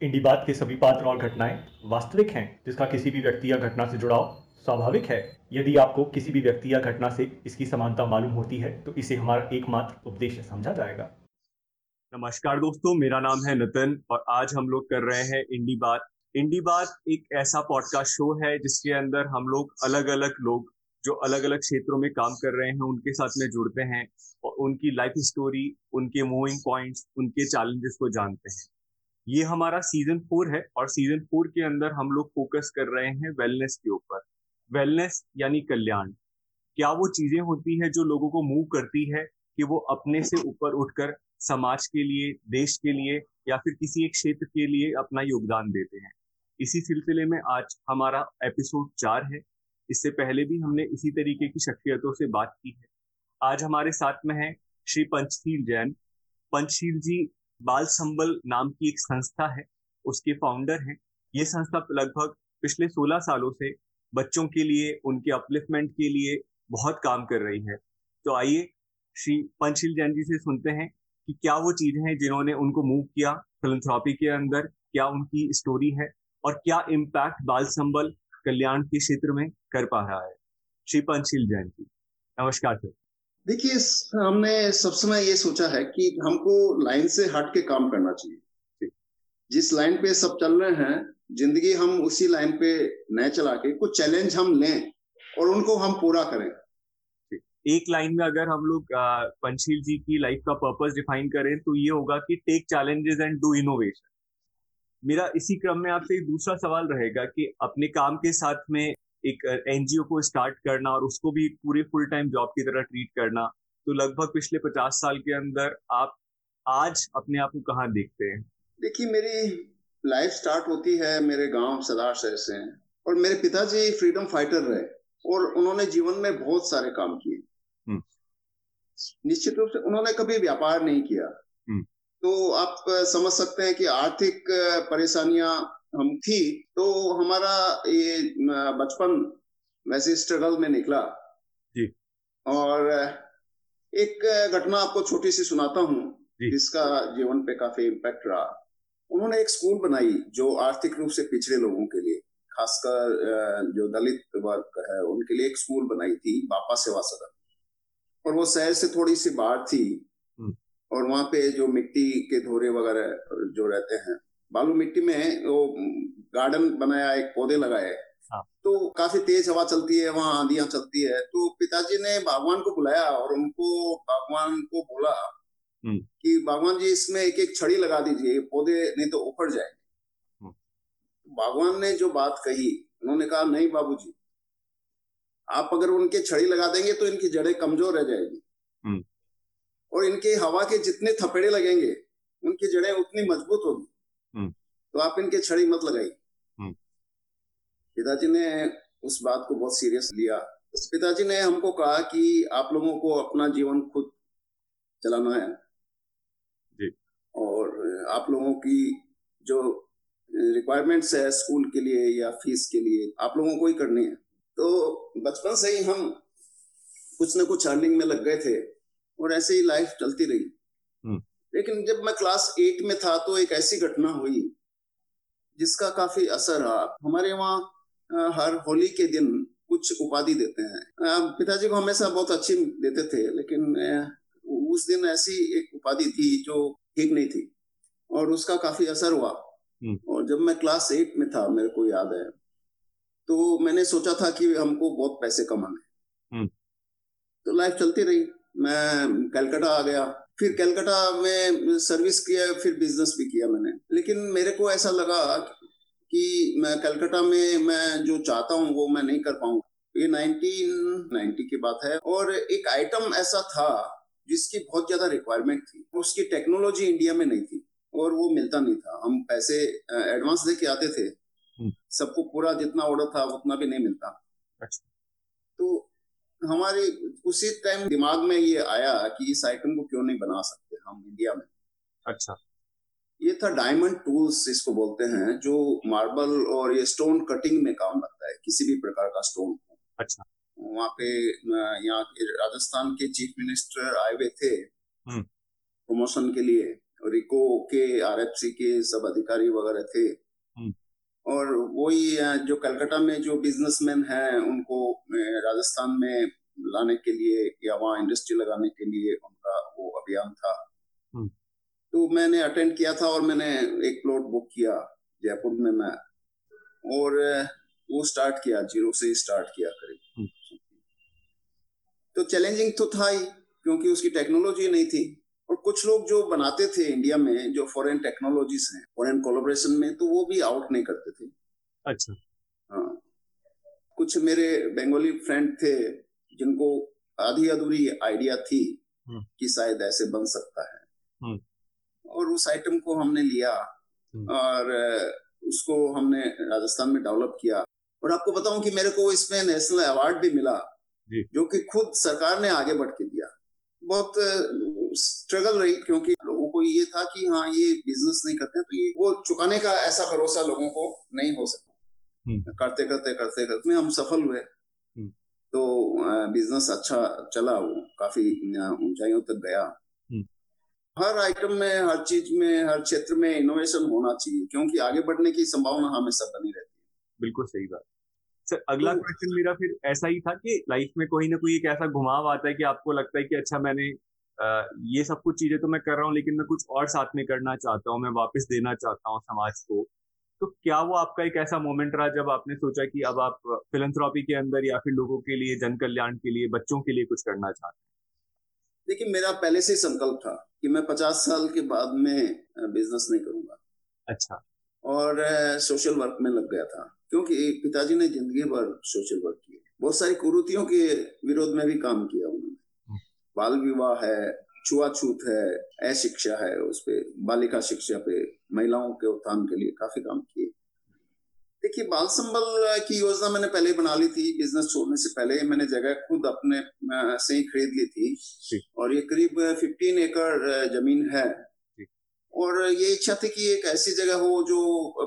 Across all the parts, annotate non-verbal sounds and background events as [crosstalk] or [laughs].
इंडी बात के सभी पात्र और घटनाएँ वास्तविक हैं, जिसका किसी भी व्यक्ति या घटना से जुड़ाव स्वाभाविक है। यदि आपको किसी भी व्यक्ति या घटना से इसकी समानता मालूम होती है तो इसे हमारा एकमात्र उपदेश समझा जाएगा। नमस्कार दोस्तों, मेरा नाम है नितिन और आज हम लोग कर रहे हैं इंडी बात। इंडी बात एक ऐसा पॉडकास्ट शो है, जिसके अंदर हम लोग अलग अलग लोग जो अलग अलग क्षेत्रों में काम कर रहे हैं, उनके साथ में जुड़ते हैं और उनकी लाइफ स्टोरी उनके मूविंग पॉइंट्स उनके चैलेंजेस को जानते हैं। ये हमारा सीज़न फोर है और सीज़न फोर के अंदर हम लोग फोकस कर रहे हैं वेलनेस के ऊपर। वेलनेस यानी कल्याण। क्या वो चीज़ें होती है जो लोगों को मूव करती है कि वो अपने से ऊपर उठकर समाज के लिए, देश के लिए या फिर किसी एक क्षेत्र के लिए अपना योगदान देते हैं? इसी सिलसिले में आज हमारा एपिसोड चार है। इससे पहले भी हमने इसी तरीके की शख्सियतों से बात की है। आज हमारे साथ में है श्री पंचशील जैन। पंचशील जी बाल संबल नाम की एक संस्था है, उसके फाउंडर हैं। ये संस्था लगभग पिछले 16 सालों से बच्चों के लिए, उनके अपलिफ्टमेंट के लिए बहुत काम कर रही है। तो आइए, श्री पंचशील जैन जी से सुनते हैं कि क्या वो चीज़ें हैं जिन्होंने उनको मूव किया फिलंथ्रॉपी के अंदर, क्या उनकी स्टोरी है और क्या इम्पैक्ट बाल संबल कल्याण के क्षेत्र में कर पा रहा है। श्री पंचशील जैन जी, नमस्कार सर। देखिए हमने सब समय ये सोचा है कि हमको लाइन से हट के काम करना चाहिए जिस लाइन पे सब चल रहे हैं, ज़िंदगी हम उसी लाइन पे नए चला के कुछ चैलेंज हम लें और उनको हम पूरा करें। एक लाइन में अगर हम लोग पंचशील जी की लाइफ का पर्पस डिफाइन करें तो ये होगा कि take challenges and do innovation. मेरा इसी क्रम में आपसे एक दूसरा सवाल रहेगा कि अपने काम के साथ में एक एनजीओ को स्टार्ट करना और उसको भी पूरे फुल टाइम जॉब की तरह ट्रीट करना तो लगभग पिछले पचास साल के अंदर आप आज अपने आप को कहाँ देखते हैं देखिए मेरी लाइफ स्टार्ट होती है मेरे गाँव सदार शहर से और मेरे पिताजी फ्रीडम फाइटर रहे और उन्होंने जीवन में बहुत सारे काम किए हम्म। निश्चित रूप से उन्होंने कभी व्यापार नहीं किया हम्म। तो आप समझ सकते हैं कि आर्थिक परेशानियाँ हम थी तो हमारा ये बचपन वैसे स्ट्रगल में निकला। जी। और एक घटना आपको छोटी सी सुनाता हूँ जिसका जीवन पे काफ़ी इम्पैक्ट रहा। उन्होंने एक स्कूल बनाई जो आर्थिक रूप से पिछड़े लोगों के लिए खासकर जो दलित वर्ग है उनके लिए एक स्कूल बनाई थी बापा सेवा सदन। और वो शहर से थोड़ी सी बाहर थी और वहाँ पे जो मिट्टी के धोरे वगैरह जो रहते हैं बालू मिट्टी में वो गार्डन बनाया एक पौधे लगाए हाँ। तो काफ़ी तेज हवा चलती है वहाँ आंधियाँ चलती है तो पिताजी ने भगवान को बुलाया और उनको भगवान को बोला हम्म। कि बागवान जी इसमें एक एक छड़ी लगा दीजिए पौधे नहीं तो उखड़ जाएँगे भगवान ने जो बात कही उन्होंने कहा नहीं बाबूजी आप अगर उनके छड़ी लगा देंगे तो इनकी जड़ें कमज़ोर रह जाएगी हम्म। और इनके हवा के जितने थपेड़े लगेंगे उनकी जड़ें उतनी मज़बूत होगी हम्म। तो आप इनके छड़ी मत लगाइए हम्म। पिताजी ने उस बात को बहुत सीरियस लिया उस पिताजी ने हमको कहा कि आप लोगों को अपना जीवन खुद चलाना है जी। और आप लोगों की जो रिक्वायरमेंट्स है स्कूल के लिए या फ़ीस के लिए आप लोगों को ही करनी है तो बचपन से ही हम कुछ ना कुछ अर्निंग में लग गए थे और ऐसे ही लाइफ चलती रही हम्म। लेकिन जब मैं क्लास एट में था तो एक ऐसी घटना हुई जिसका काफ़ी असर रहा। हमारे वहाँ हर होली के दिन कुछ उपाधि देते हैं। पिताजी को हमेशा बहुत अच्छी देते थे लेकिन उस दिन ऐसी एक उपाधि थी जो ठीक नहीं थी और उसका काफ़ी असर हुआ। हम्म। और जब मैं क्लास एट में था मेरे को याद है तो मैंने सोचा था कि हमको बहुत पैसे कमाने हम्म। तो लाइफ चलती रही। मैं कलकत्ता आ गया। फिर कलकत्ता में सर्विस किया फिर बिज़नेस भी किया मैंने। लेकिन मेरे को ऐसा लगा कि मैं कलकत्ता में मैं जो चाहता हूँ वो मैं नहीं कर पाऊँगा। ये 1990 की बात है और एक आइटम ऐसा था जिसकी बहुत ज़्यादा रिक्वायरमेंट थी। उसकी टेक्नोलॉजी इंडिया में नहीं थी और वो मिलता नहीं था। हम पैसे एडवांस दे के आते थे। हम्म। सबको पूरा जितना ऑर्डर था उतना भी नहीं मिलता। अच्छा। तो हमारी उसी टाइम दिमाग में ये आया कि इस आइटम को क्यों नहीं बना सकते हम इंडिया में। अच्छा। ये था डायमंड टूल्स इसको बोलते हैं जो मार्बल और ये स्टोन कटिंग में काम लगता है किसी भी प्रकार का स्टोन अच्छा। वहाँ पे यहाँ के राजस्थान के चीफ मिनिस्टर आए हुए थे। प्रमोशन हम्म। के लिए रिको के आरएफसी के सब अधिकारी वगैरह थे। और वही जो कलकत्ता में जो बिजनेसमैन हैं उनको राजस्थान में लाने के लिए या वहाँ इंडस्ट्री लगाने के लिए उनका वो अभियान था हम्म। तो मैंने अटेंड किया था और मैंने एक प्लॉट बुक किया जयपुर में मैं और वो स्टार्ट किया ज़ीरो से स्टार्ट किया करीब हम्म। तो चैलेंजिंग तो था ही क्योंकि उसकी टेक्नोलॉजी नहीं थी और कुछ लोग जो बनाते थे इंडिया में जो फॉरेन टेक्नोलॉजीज़ हैं फॉरेन कोलोब्रेशन में तो वो भी आउट नहीं करते थे। अच्छा। हाँ। कुछ मेरे बंगाली फ्रेंड थे जिनको आधी अधूरी आइडिया थी हम्म। कि शायद ऐसे बन सकता है। हम्म। और उस आइटम को हमने लिया और उसको हमने राजस्थान में डेवलप किया। और आपको बताऊँ कि मेरे को इसमें नेशनल अवार्ड भी मिला जो। कि खुद सरकार ने आगे बढ़ के दिया। बहुत स्ट्रगल रही क्योंकि लोगों को ये था कि हाँ ये बिज़नेस नहीं करते तो ये वो चुकाने का ऐसा भरोसा लोगों को नहीं हो सकता। हम्म। करते करते करते करते हम सफल हुए। हम्म। तो बिज़नेस अच्छा चला वो काफ़ी ऊंचाइयों तक गया। हर आइटम में हर चीज़ में हर क्षेत्र में इनोवेशन होना चाहिए क्योंकि आगे बढ़ने की संभावना हमेशा बनी रहती है। बिल्कुल सही बात। सर अगला क्वेश्चन तो मेरा फिर ऐसा ही था कि लाइफ में कोई ना कोई एक ऐसा घुमाव आता है कि आपको लगता है कि अच्छा मैंने ये सब कुछ चीज़ें तो मैं कर रहा हूँ लेकिन मैं कुछ और साथ में करना चाहता हूँ मैं वापस देना चाहता हूँ समाज को। तो क्या वो आपका एक ऐसा मोमेंट रहा जब आपने सोचा कि अब आप फिलेंथ्रॉपी के अंदर या फिर लोगों के लिए जन कल्याण के लिए बच्चों के लिए कुछ करना चाहते हैं? देखिए मेरा पहले से संकल्प था कि मैं पचास साल के बाद में बिज़नेस नहीं करूँगा। अच्छा। और सोशल वर्क में लग गया था क्योंकि पिताजी ने ज़िंदगी भर सोशल वर्क किया बहुत सारी कुरुतियों के विरोध में भी काम किया। बाल विवाह है छुआछूत है अशिक्षा है उस पर बालिका शिक्षा पे महिलाओं के उत्थान के लिए काफ़ी काम किए। देखिए बाल संबल की योजना मैंने पहले बना ली थी बिज़नेस छोड़ने से पहले मैंने जगह खुद अपने से ही खरीद ली थी। और ये करीब फिफ्टीन एकड़ ज़मीन है। और ये इच्छा थी कि एक ऐसी जगह हो जो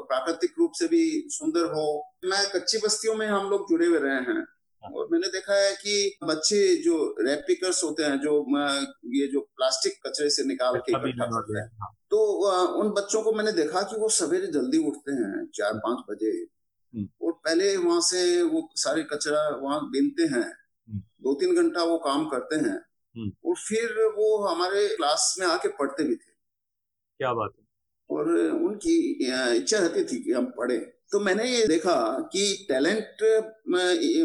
प्राकृतिक रूप से भी सुंदर हो। मैं कच्ची बस्तियों में हम लोग जुड़े हुए रहे हाँ। और मैंने देखा है कि बच्चे जो रैप पिकर्स होते हैं जो ये जो प्लास्टिक कचरे से निकाल के इकट्ठा करते हैं हाँ। तो उन बच्चों को मैंने देखा कि वो सवेरे जल्दी उठते हैं चार पाँच बजे हम्म। और पहले वहाँ से वो सारे कचरा वहाँ बीनते हैं हम्म। दो तीन घंटा वो काम करते हैं हम्म। और फिर वो हमारे क्लास में आके पढ़ते भी थे क्या बात है और उनकी इच्छा रहती थी कि हम पढ़े तो मैंने ये देखा कि टैलेंट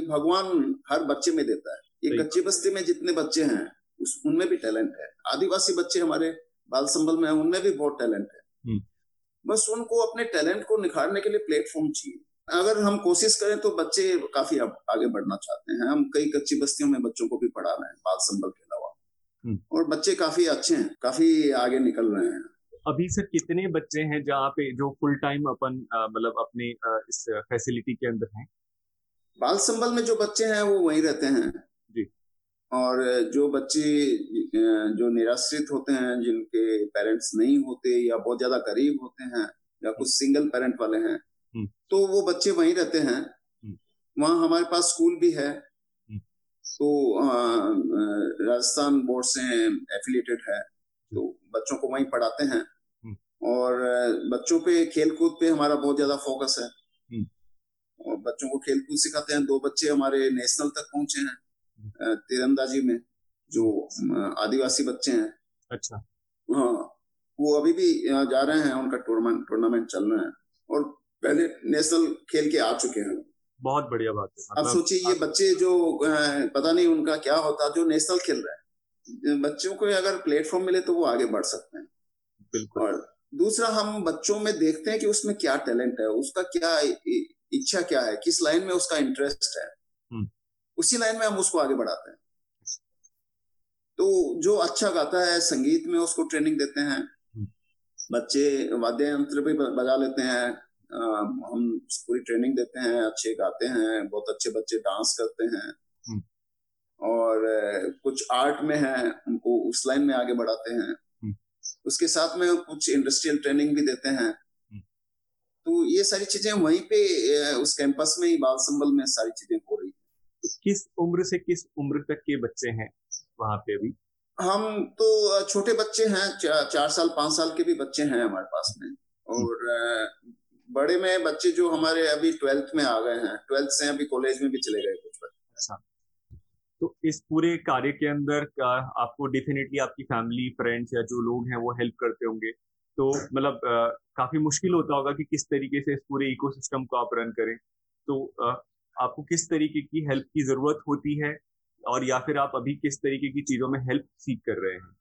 भगवान हर बच्चे में देता है। ये कच्ची बस्ती में जितने बच्चे हैं उस उनमें भी टैलेंट है। आदिवासी बच्चे हमारे बाल संबल में है उनमें भी बहुत टैलेंट है। हम्म। बस उनको अपने टैलेंट को निखारने के लिए प्लेटफॉर्म चाहिए। अगर हम कोशिश करें तो बच्चे काफ़ी आगे बढ़ना चाहते हैं। हम कई कच्ची बस्तियों में बच्चों को भी पढ़ा रहे हैं बाल संबल के अलावा। हम्म। और बच्चे काफ़ी अच्छे हैं काफ़ी आगे निकल रहे हैं। अभी सर कितने बच्चे हैं जहाँ पे जो फुल टाइम अपन मतलब अपने इस फैसिलिटी के अंदर हैं? बाल संबल में जो बच्चे हैं वो वहीं रहते हैं। जी। और जो बच्चे जो निराश्रित होते हैं जिनके पेरेंट्स नहीं होते या बहुत ज़्यादा गरीब होते हैं या कुछ सिंगल पेरेंट वाले हैं हम्म। तो वो बच्चे वहीं रहते हैं। हम्म। वहाँ हमारे पास स्कूल भी है। हम्म। तो राजस्थान बोर्ड से एफिलिएटेड है। तो बच्चों को वहीं पढ़ाते हैं। और बच्चों पे खेल कूद पे हमारा बहुत ज़्यादा फोकस है। हम्म। और बच्चों को खेल कूद सिखाते हैं। दो बच्चे हमारे नेशनल तक पहुँचे हैं हम्म। तीरंदाजी में जो आदिवासी बच्चे हैं। अच्छा। हाँ वो अभी भी जा रहे हैं उनका टूर्नामेंट टूर्नामेंट चल रहे हैं। और पहले नेशनल खेल के आ चुके हैं। बहुत बढ़िया बात है। अब मतलब सोचिए ये बच्चे जो पता नहीं उनका क्या होता जो नेशनल खेल रहे हैं। बच्चों को अगर प्लेटफॉर्म मिले तो वो आगे बढ़ सकते हैं। बिल्कुल। और दूसरा हम बच्चों में देखते हैं कि उसमें क्या टैलेंट है उसका क्या इच्छा क्या है किस लाइन में उसका इंटरेस्ट है हम्म। उसी लाइन में हम उसको आगे बढ़ाते हैं तो जो अच्छा गाता है संगीत में उसको ट्रेनिंग देते हैं हम्म। बच्चे वाद्य यंत्र भी बजा लेते हैं हम पूरी ट्रेनिंग देते हैं अच्छे गाते हैं बहुत अच्छे बच्चे डांस करते हैं हम्म। और कुछ आर्ट में है उनको उस लाइन में आगे बढ़ाते हैं उसके साथ में कुछ इंडस्ट्रियल ट्रेनिंग भी देते हैं। हम्म। तो ये सारी चीज़ें वहीं पे उस कैंपस में ही बाल संबल में सारी चीज़ें हो रही तो किस उम्र से किस उम्र तक के बच्चे हैं वहाँ पे अभी? हम तो छोटे बच्चे हैं चा, चार साल पाँच साल के भी बच्चे हैं हमारे पास में। और बड़े में बच्चे जो हमारे अभी ट्वेल्थ में आ गए हैं ट्वेल्थ से अभी कॉलेज में भी चले गए कुछ बच्चे। अच्छा। तो इस पूरे कार्य के अंदर का आपको डेफिनेटली आपकी फैमिली फ्रेंड्स या जो लोग हैं वो हेल्प करते होंगे? तो मतलब काफ़ी मुश्किल होता होगा कि किस तरीके से इस पूरे इकोसिस्टम को आप रन करें। तो आ, आपको किस तरीके की हेल्प की ज़रूरत होती है और या फिर आप अभी किस तरीके की चीज़ों में हेल्प सीख कर रहे हैं?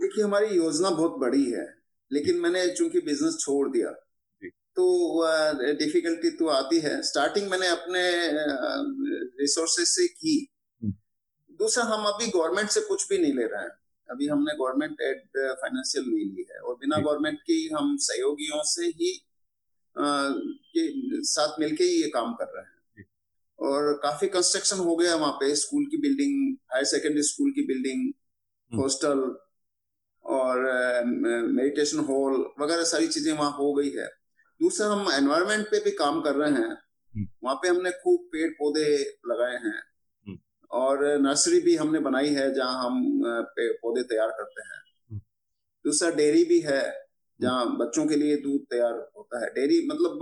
देखिए हमारी योजना बहुत बड़ी है लेकिन मैंने चूँकि बिज़नेस छोड़ दिया तो डिफिकल्टी तो आती है। स्टार्टिंग मैंने अपने रिसोर्सेज से की। हम्म। दूसरा हम अभी गवर्नमेंट से कुछ भी नहीं ले रहे हैं। अभी हमने गवर्नमेंट एड फाइनेंशियल नहीं ली है। और बिना गवर्नमेंट की हम सहयोगियों से ही आ, के साथ मिलके ही ये काम कर रहे हैं। और काफ़ी कंस्ट्रक्शन हो गया वहाँ पे। स्कूल की बिल्डिंग हायर सेकेंडरी स्कूल की बिल्डिंग हॉस्टल और मेडिटेशन हॉल वगैरह सारी चीज़ें वहाँ हो गई है। दूसरा हम एनवायरमेंट पे भी काम कर रहे हैं। हम्म। वहाँ पे हमने खूब पेड़ पौधे लगाए हैं। हम्म। और नर्सरी भी हमने बनाई है जहाँ हम पेड़ पौधे तैयार करते हैं। हम्म। दूसरा डेयरी भी है जहाँ बच्चों के लिए दूध तैयार होता है। डेयरी मतलब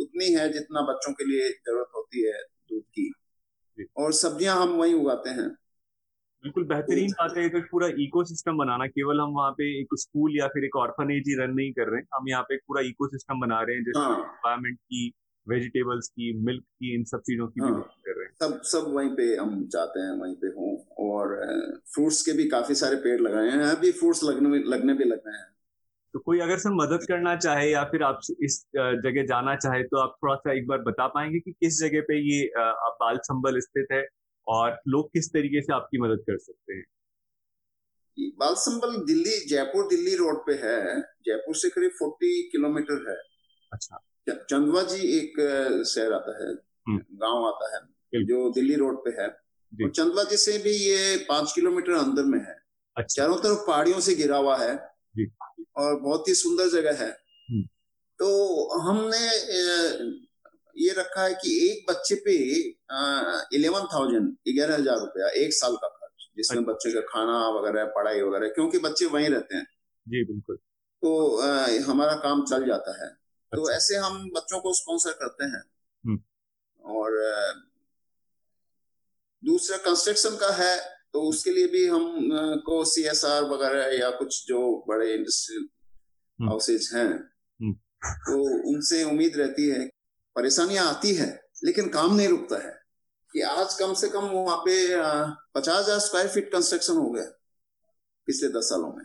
उतनी है जितना बच्चों के लिए ज़रूरत होती है दूध की। और सब्ज़ियाँ हम वहीं उगाते हैं। बिल्कुल बेहतरीन [laughs] बात है तो पूरा इकोसिस्टम बनाना केवल हम वहाँ पे एक स्कूल या फिर एक ऑर्फनेज ही रन नहीं कर रहे हैं हम यहाँ पे एक पूरा इकोसिस्टम बना रहे हैं जैसे एनवायरमेंट हाँ। की वेजिटेबल्स की मिल्क की इन सब चीज़ों की हाँ, भी कर रहे हैं। सब सब वहीं पे हम चाहते हैं वहीं पे हों और फ्रूट्स के भी काफ़ी सारे पेड़ लगाए हैं अभी फ्रूट्स लगने लगने भी लग गए हैं। तो कोई अगर सर मदद करना चाहे या फिर आप इस जगह जाना चाहे तो आप थोड़ा सा एक बार बता पाएँगे कि किस जगह पे ये बाल संबल स्थित है और लोग किस तरीके से आपकी मदद कर सकते हैं? बाल संबल दिल्ली जयपुर दिल्ली रोड पे है। जयपुर से करीब फोर्टी किलोमीटर है। अच्छा। चंदवा जी एक शहर आता है। हम्म। गाँव आता है जो दिल्ली रोड पे है। और चंदवा जी से भी ये पाँच किलोमीटर अंदर में है। अच्छा। चारों तरफ़ पहाड़ियों से घिरा हुआ है। और बहुत ही सुंदर जगह है। हम्म। तो हमने ये रखा है कि एक बच्चे पे इलेवन थाउज़ेंड ग्यारह हज़ार रुपया एक साल का खर्च जिसमें अच्छा। बच्चे का खाना वगैरह पढ़ाई वगैरह क्योंकि बच्चे वहीं रहते हैं जी बिल्कुल तो आ, हमारा काम चल जाता है तो अच्छा। तो ऐसे हम बच्चों को स्पॉन्सर करते हैं हम्म। और दूसरा कंस्ट्रक्शन का है तो उसके लिए भी हम को सी एस आर वगैरह या कुछ जो बड़े इंडस्ट्रियल हाउसेज हैं हम्म। तो उनसे उम्मीद रहती है परेशानियाँ आती है लेकिन काम नहीं रुकता है। कि आज कम से कम वहाँ पे पचास हज़ार स्क्वायर फीट कंस्ट्रक्शन हो गया पिछले दस सालों में।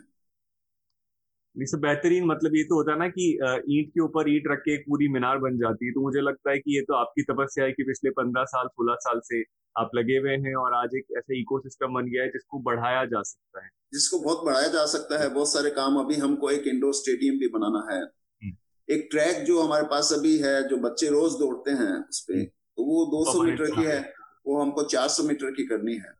इससे बेहतरीन मतलब ये तो होता है ना कि ईंट के ऊपर ईंट रख के एक पूरी मीनार बन जाती है। तो मुझे लगता है कि ये तो आपकी तपस्या है कि पिछले पंद्रह साल सोलह साल से आप लगे हुए हैं और आज एक ऐसा इकोसिस्टम बन गया है जिसको बढ़ाया जा सकता है। जिसको बहुत बढ़ाया जा सकता है। बहुत सारे काम अभी हमको एक इंडोर स्टेडियम भी बनाना है। एक ट्रैक जो हमारे पास अभी है जो बच्चे रोज दौड़ते हैं उस पर। तो वो 200 मीटर की है वो हमको 400 मीटर की करनी है।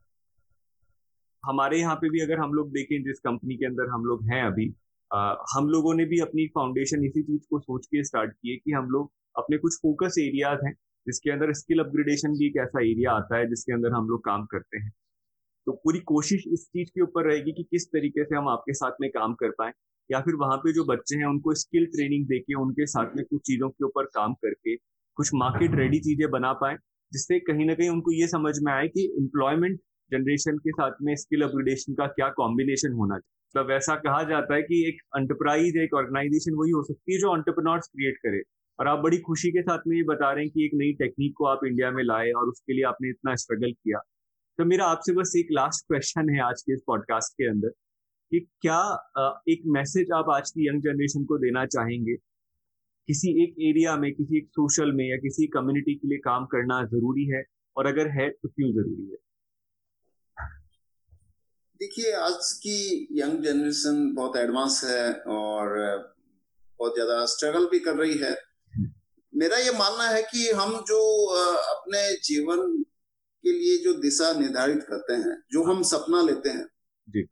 हमारे यहाँ पे भी अगर हम लोग देखें जिस कंपनी के अंदर हम लोग हैं अभी आ, हम लोगों ने भी अपनी फाउंडेशन इसी चीज़ को सोच के स्टार्ट की है कि हम लोग अपने कुछ फोकस एरियाज़ हैं जिसके अंदर स्किल अपग्रेडेशन भी एक ऐसा एरिया आता है जिसके अंदर हम लोग काम करते हैं। तो पूरी कोशिश इस चीज़ के ऊपर रहेगी कि किस तरीके से हम आपके साथ में काम कर पाए। या फिर वहाँ पे जो बच्चे हैं, उनको स्किल ट्रेनिंग देके, उनके साथ में कुछ चीज़ों के ऊपर काम करके, कुछ मार्केट रेडी चीज़ें बना पाए, जिससे कहीं ना कहीं उनको ये समझ में आए कि एम्प्लॉयमेंट जनरेशन के साथ में स्किल अपग्रेडेशन का क्या कॉम्बिनेशन होना चाहिए। मतलब ऐसा कहा जाता है कि एक एंटरप्राइज एक ऑर्गेनाइजेशन वही हो सकती है जो एंटरप्रेन्योर्स क्रिएट करे। और आप बड़ी खुशी के साथ में ये बता रहे हैं कि एक नई टेक्निक को आप इंडिया में लाए और उसके लिए आपने इतना स्ट्रगल किया। तो मेरा आपसे बस एक लास्ट क्वेश्चन है आज के इस पॉडकास्ट के अंदर। कि क्या एक मैसेज आप आज की यंग जनरेशन को देना चाहेंगे? किसी एक एरिया में किसी एक सोशल में या किसी कम्युनिटी के लिए काम करना ज़रूरी है? और अगर है तो क्यों ज़रूरी है? देखिए आज की यंग जनरेशन बहुत एडवांस है और बहुत ज़्यादा स्ट्रगल भी कर रही है। मेरा ये मानना है कि हम जो अपने जीवन के लिए जो दिशा निर्धारित करते हैं जो हम सपना लेते हैं जी।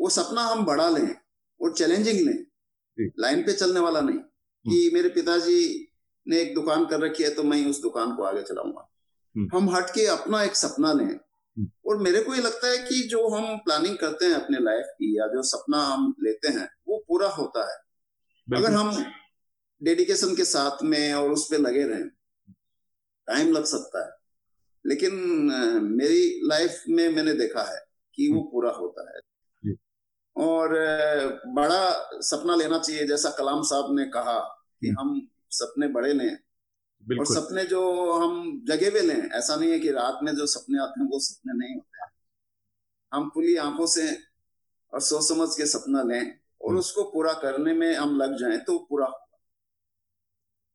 वो सपना हम बड़ा लें और चैलेंजिंग लें। लाइन पे चलने वाला नहीं कि हम्म। मेरे पिताजी ने एक दुकान कर रखी है तो मैं उस दुकान को आगे चलाऊँगा। हम्म। हम हट के अपना एक सपना लें और मेरे को ये लगता है कि जो हम प्लानिंग करते हैं अपने लाइफ की या जो सपना हम लेते हैं वो पूरा होता है। अगर हम डेडिकेशन के साथ में और उस पर लगे रहें टाइम लग सकता है। लेकिन मेरी लाइफ में मैंने देखा है कि वो हम्म। पूरा होता है। और बड़ा सपना लेना चाहिए जैसा कलाम साहब ने कहा कि हम्म। हम सपने बड़े लें और सपने जो हम जगे हुए लें ऐसा नहीं है कि रात में जो सपने आते हैं वो सपने नहीं होते हैं हम खुली आँखों से और सोच समझ के सपना लें और हम्म। उसको पूरा करने में हम लग जाएँ तो पूरा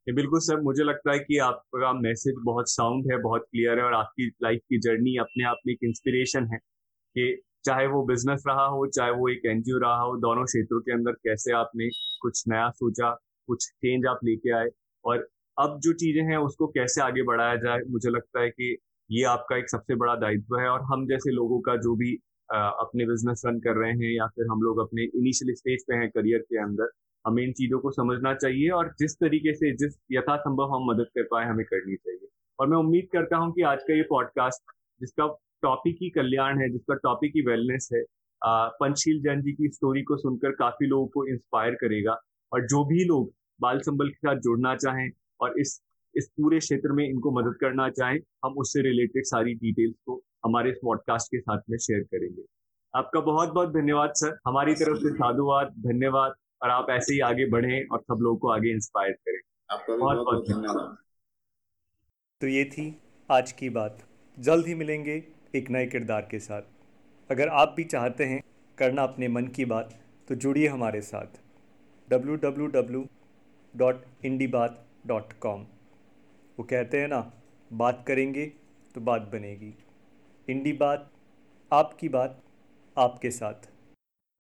ये बिल्कुल सर मुझे लगता है कि आपका मैसेज बहुत साउंड है बहुत क्लियर है और आपकी लाइफ की जर्नी अपने आप में एक इंस्पिरेशन है कि चाहे वो बिज़नेस रहा हो, चाहे वो एक एनजीओ रहा हो, दोनों क्षेत्रों के अंदर कैसे आपने कुछ नया सोचा, कुछ चेंज आप लेके आए और अब जो चीज़ें हैं उसको कैसे आगे बढ़ाया जाए, मुझे लगता है कि ये आपका एक सबसे बड़ा दायित्व है और हम जैसे लोगों का जो भी अपने बिज़नेस रन कर रहे हैं या फिर हम लोग अपने इनिशियल स्टेज पे हैं करियर के अंदर, हमें इन चीज़ों को समझना चाहिए और जिस तरीके से, जिस यथासंभव हम मदद कर पाए हमें करनी चाहिए। और मैं उम्मीद करता हूँ कि आज का ये पॉडकास्ट जिसका टॉपिक ही कल्याण है जिसका टॉपिक ही वेलनेस है पंचशील जैन जी की स्टोरी को सुनकर काफ़ी लोगों को इंस्पायर करेगा। और जो भी लोग बाल संबल के साथ जुड़ना चाहें और इस इस पूरे क्षेत्र में इनको मदद करना चाहें हम उससे रिलेटेड सारी डिटेल्स को हमारे इस पॉडकास्ट के साथ में शेयर करेंगे। आपका बहुत बहुत धन्यवाद सर हमारी तरफ़ से साधुवाद धन्यवाद। और आप ऐसे ही आगे बढ़ें और सब लोगों को आगे इंस्पायर करें। आपका बहुत बहुत धन्यवाद। तो ये थी आज की बात। जल्द ही मिलेंगे। एक नए किरदार के साथ। अगर आप भी चाहते हैं करना अपने मन की बात तो जुड़िए हमारे साथ। कॉम वो कहते हैं ना, बात करेंगे तो बात बनेगी। इंडी बात आपकी बात आपके साथ।